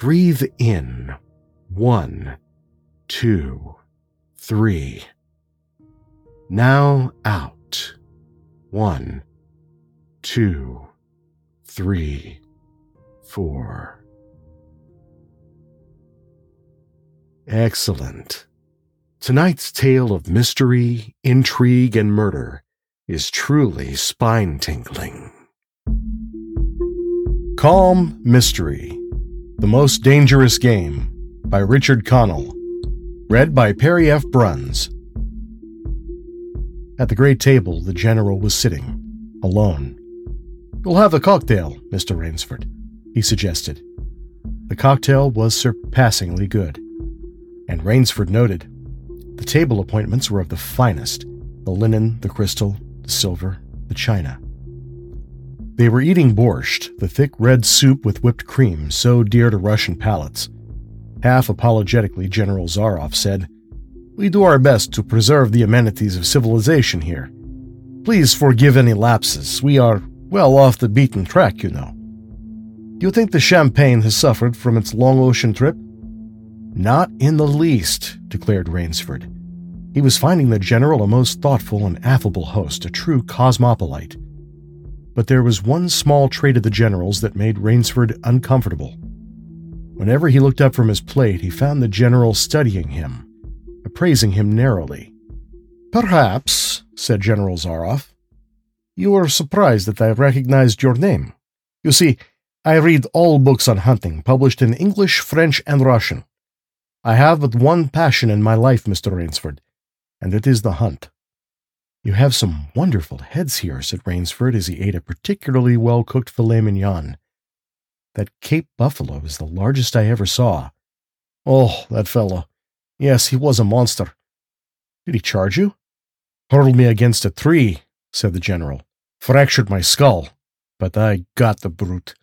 Breathe in. One, two, three. Now out. One, two, three, four. Excellent. Tonight's tale of mystery, intrigue, and murder is truly spine tingling. Calm Mystery the Most Dangerous Game by Richard Connell. Read by Perry F. Bruns. At the great table, the general was sitting, alone. You'll have a cocktail, Mr. Rainsford, he suggested. The cocktail was surpassingly good, and Rainsford noted the table appointments were of the finest the linen, the crystal, the silver, the china. They were eating borscht, the thick red soup with whipped cream so dear to Russian palates. Half apologetically, General Zaroff said, We do our best to preserve the amenities of civilization here. Please forgive any lapses. We are well off the beaten track, you know. Do you think the champagne has suffered from its long ocean trip? Not in the least, declared Rainsford. He was finding the general a most thoughtful and affable host, a true cosmopolite but there was one small trait of the general's that made Rainsford uncomfortable. Whenever he looked up from his plate, he found the general studying him, appraising him narrowly. Perhaps, said General Zaroff, you are surprised that I recognized your name. You see, I read all books on hunting, published in English, French, and Russian. I have but one passion in my life, Mr. Rainsford, and it is the hunt. You have some wonderful heads here, said Rainsford as he ate a particularly well cooked filet mignon. That Cape buffalo is the largest I ever saw. Oh, that fellow. Yes, he was a monster. Did he charge you? Hurled me against a tree, said the general. Fractured my skull, but I got the brute.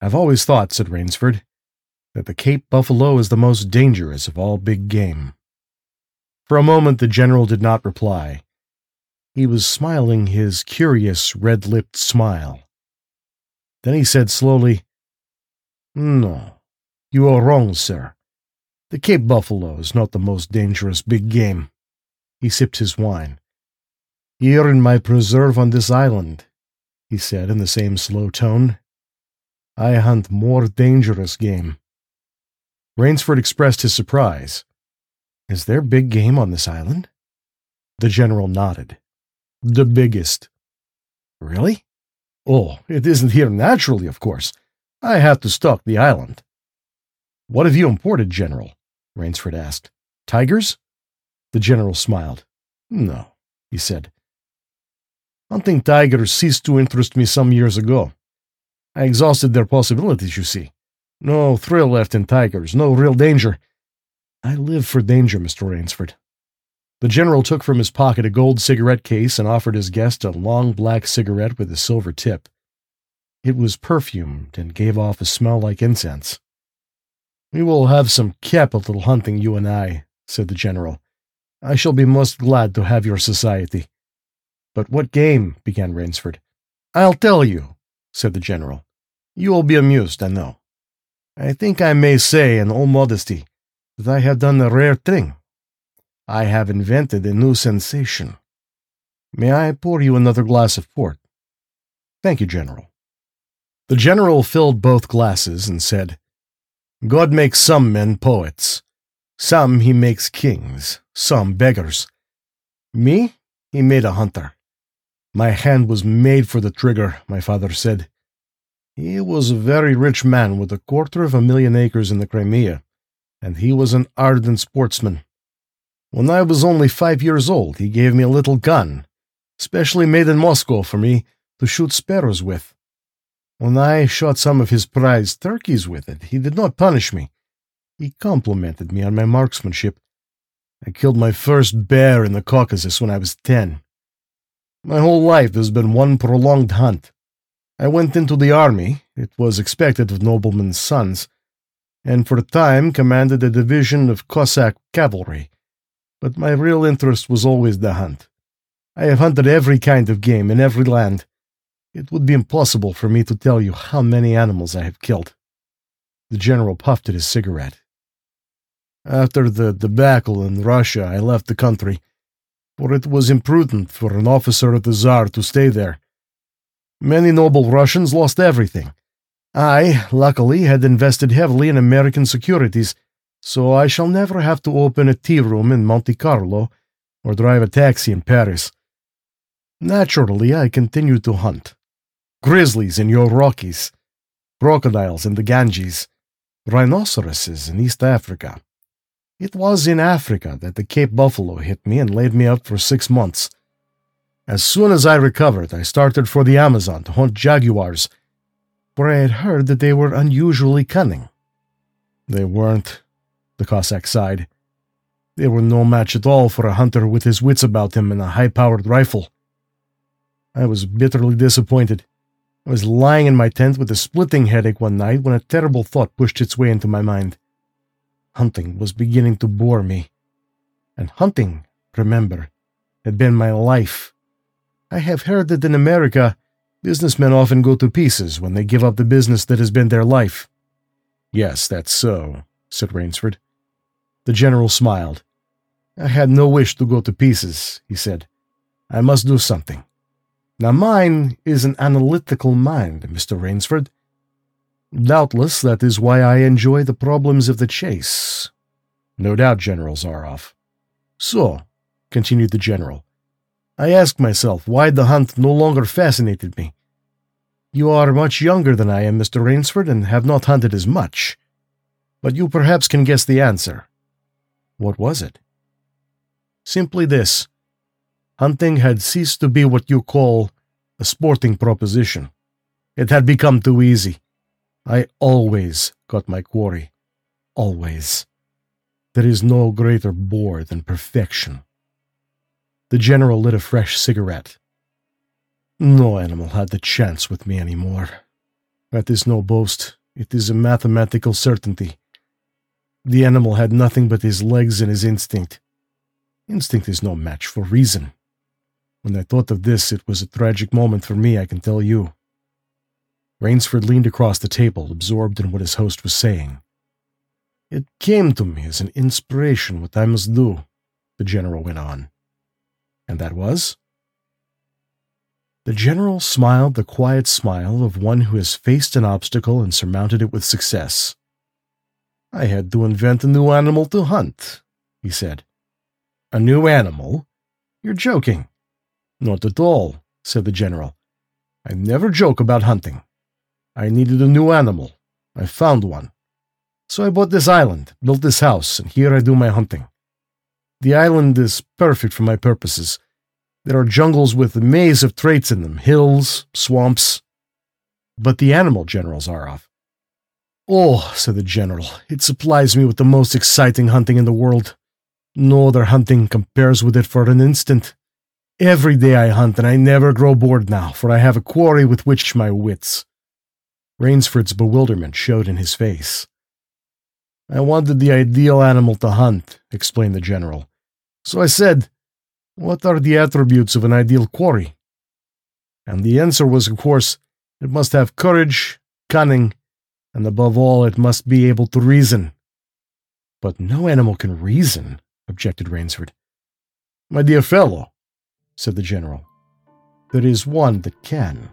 I've always thought, said Rainsford, that the Cape buffalo is the most dangerous of all big game. For a moment the general did not reply. He was smiling his curious red lipped smile. Then he said slowly, No, you are wrong, sir. The Cape buffalo is not the most dangerous big game. He sipped his wine. Here in my preserve on this island, he said in the same slow tone, I hunt more dangerous game. Rainsford expressed his surprise. Is there big game on this island? The general nodded. The biggest. Really? Oh, it isn't here naturally, of course. I have to stock the island. What have you imported, General? Rainsford asked. Tigers? The general smiled. No, he said. Hunting tigers ceased to interest me some years ago. I exhausted their possibilities, you see. No thrill left in tigers, no real danger. I live for danger, Mr. Rainsford. The general took from his pocket a gold cigarette case and offered his guest a long black cigarette with a silver tip. It was perfumed and gave off a smell like incense. We will have some capital hunting, you and I, said the general. I shall be most glad to have your society. But what game? began Rainsford. I'll tell you, said the general. You will be amused, I know. I think I may say, in all modesty, that I have done a rare thing. I have invented a new sensation. May I pour you another glass of port? Thank you, General. The General filled both glasses and said, God makes some men poets. Some he makes kings, some beggars. Me, he made a hunter. My hand was made for the trigger, my father said. He was a very rich man with a quarter of a million acres in the Crimea, and he was an ardent sportsman. When I was only five years old, he gave me a little gun, specially made in Moscow for me to shoot sparrows with. When I shot some of his prized turkeys with it, he did not punish me. He complimented me on my marksmanship. I killed my first bear in the Caucasus when I was ten. My whole life has been one prolonged hunt. I went into the army, it was expected of noblemen's sons, and for a time commanded a division of Cossack cavalry. But my real interest was always the hunt. I have hunted every kind of game in every land. It would be impossible for me to tell you how many animals I have killed. The general puffed at his cigarette. After the debacle in Russia, I left the country for it was imprudent for an officer of the Tsar to stay there. Many noble Russians lost everything. I, luckily, had invested heavily in American securities, so I shall never have to open a tea room in Monte Carlo or drive a taxi in Paris. Naturally, I continued to hunt. Grizzlies in your Rockies, crocodiles in the Ganges, rhinoceroses in East Africa, it was in Africa that the Cape buffalo hit me and laid me up for six months. As soon as I recovered, I started for the Amazon to hunt jaguars, for I had heard that they were unusually cunning. They weren't, the Cossack sighed. They were no match at all for a hunter with his wits about him and a high powered rifle. I was bitterly disappointed. I was lying in my tent with a splitting headache one night when a terrible thought pushed its way into my mind. Hunting was beginning to bore me. And hunting, remember, had been my life. I have heard that in America, businessmen often go to pieces when they give up the business that has been their life. Yes, that's so, said Rainsford. The general smiled. I had no wish to go to pieces, he said. I must do something. Now, mine is an analytical mind, Mr. Rainsford. Doubtless that is why I enjoy the problems of the chase. No doubt, General Zaroff. So, continued the general, I asked myself why the hunt no longer fascinated me. You are much younger than I am, Mr. Rainsford, and have not hunted as much. But you perhaps can guess the answer. What was it? Simply this. Hunting had ceased to be what you call a sporting proposition. It had become too easy. I always got my quarry. Always. There is no greater bore than perfection. The general lit a fresh cigarette. No animal had the chance with me any more. That is no boast. It is a mathematical certainty. The animal had nothing but his legs and his instinct. Instinct is no match for reason. When I thought of this, it was a tragic moment for me, I can tell you. Rainsford leaned across the table, absorbed in what his host was saying. It came to me as an inspiration what I must do, the general went on. And that was? The general smiled the quiet smile of one who has faced an obstacle and surmounted it with success. I had to invent a new animal to hunt, he said. A new animal? You're joking. Not at all, said the general. I never joke about hunting. I needed a new animal. I found one. So I bought this island, built this house, and here I do my hunting. The island is perfect for my purposes. There are jungles with a maze of traits in them hills, swamps. But the animal, General Zaroff. Oh, said the general, it supplies me with the most exciting hunting in the world. No other hunting compares with it for an instant. Every day I hunt, and I never grow bored now, for I have a quarry with which my wits. Rainsford's bewilderment showed in his face. I wanted the ideal animal to hunt, explained the general. So I said, What are the attributes of an ideal quarry? And the answer was, of course, it must have courage, cunning, and above all, it must be able to reason. But no animal can reason, objected Rainsford. My dear fellow, said the general. There is one that can.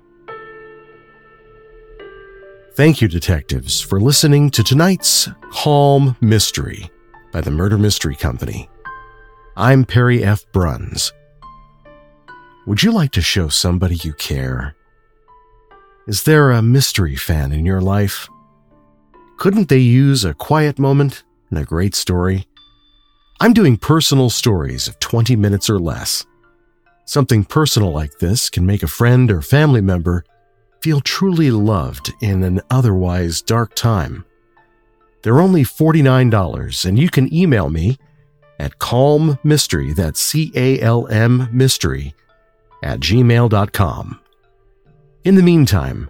Thank you, detectives, for listening to tonight's Calm Mystery by the Murder Mystery Company. I'm Perry F. Bruns. Would you like to show somebody you care? Is there a mystery fan in your life? Couldn't they use a quiet moment and a great story? I'm doing personal stories of 20 minutes or less. Something personal like this can make a friend or family member feel truly loved in an otherwise dark time. They're only $49, and you can email me at calmmystery, that's C A L M mystery, at gmail.com. In the meantime,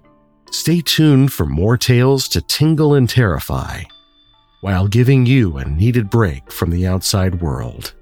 stay tuned for more tales to tingle and terrify while giving you a needed break from the outside world.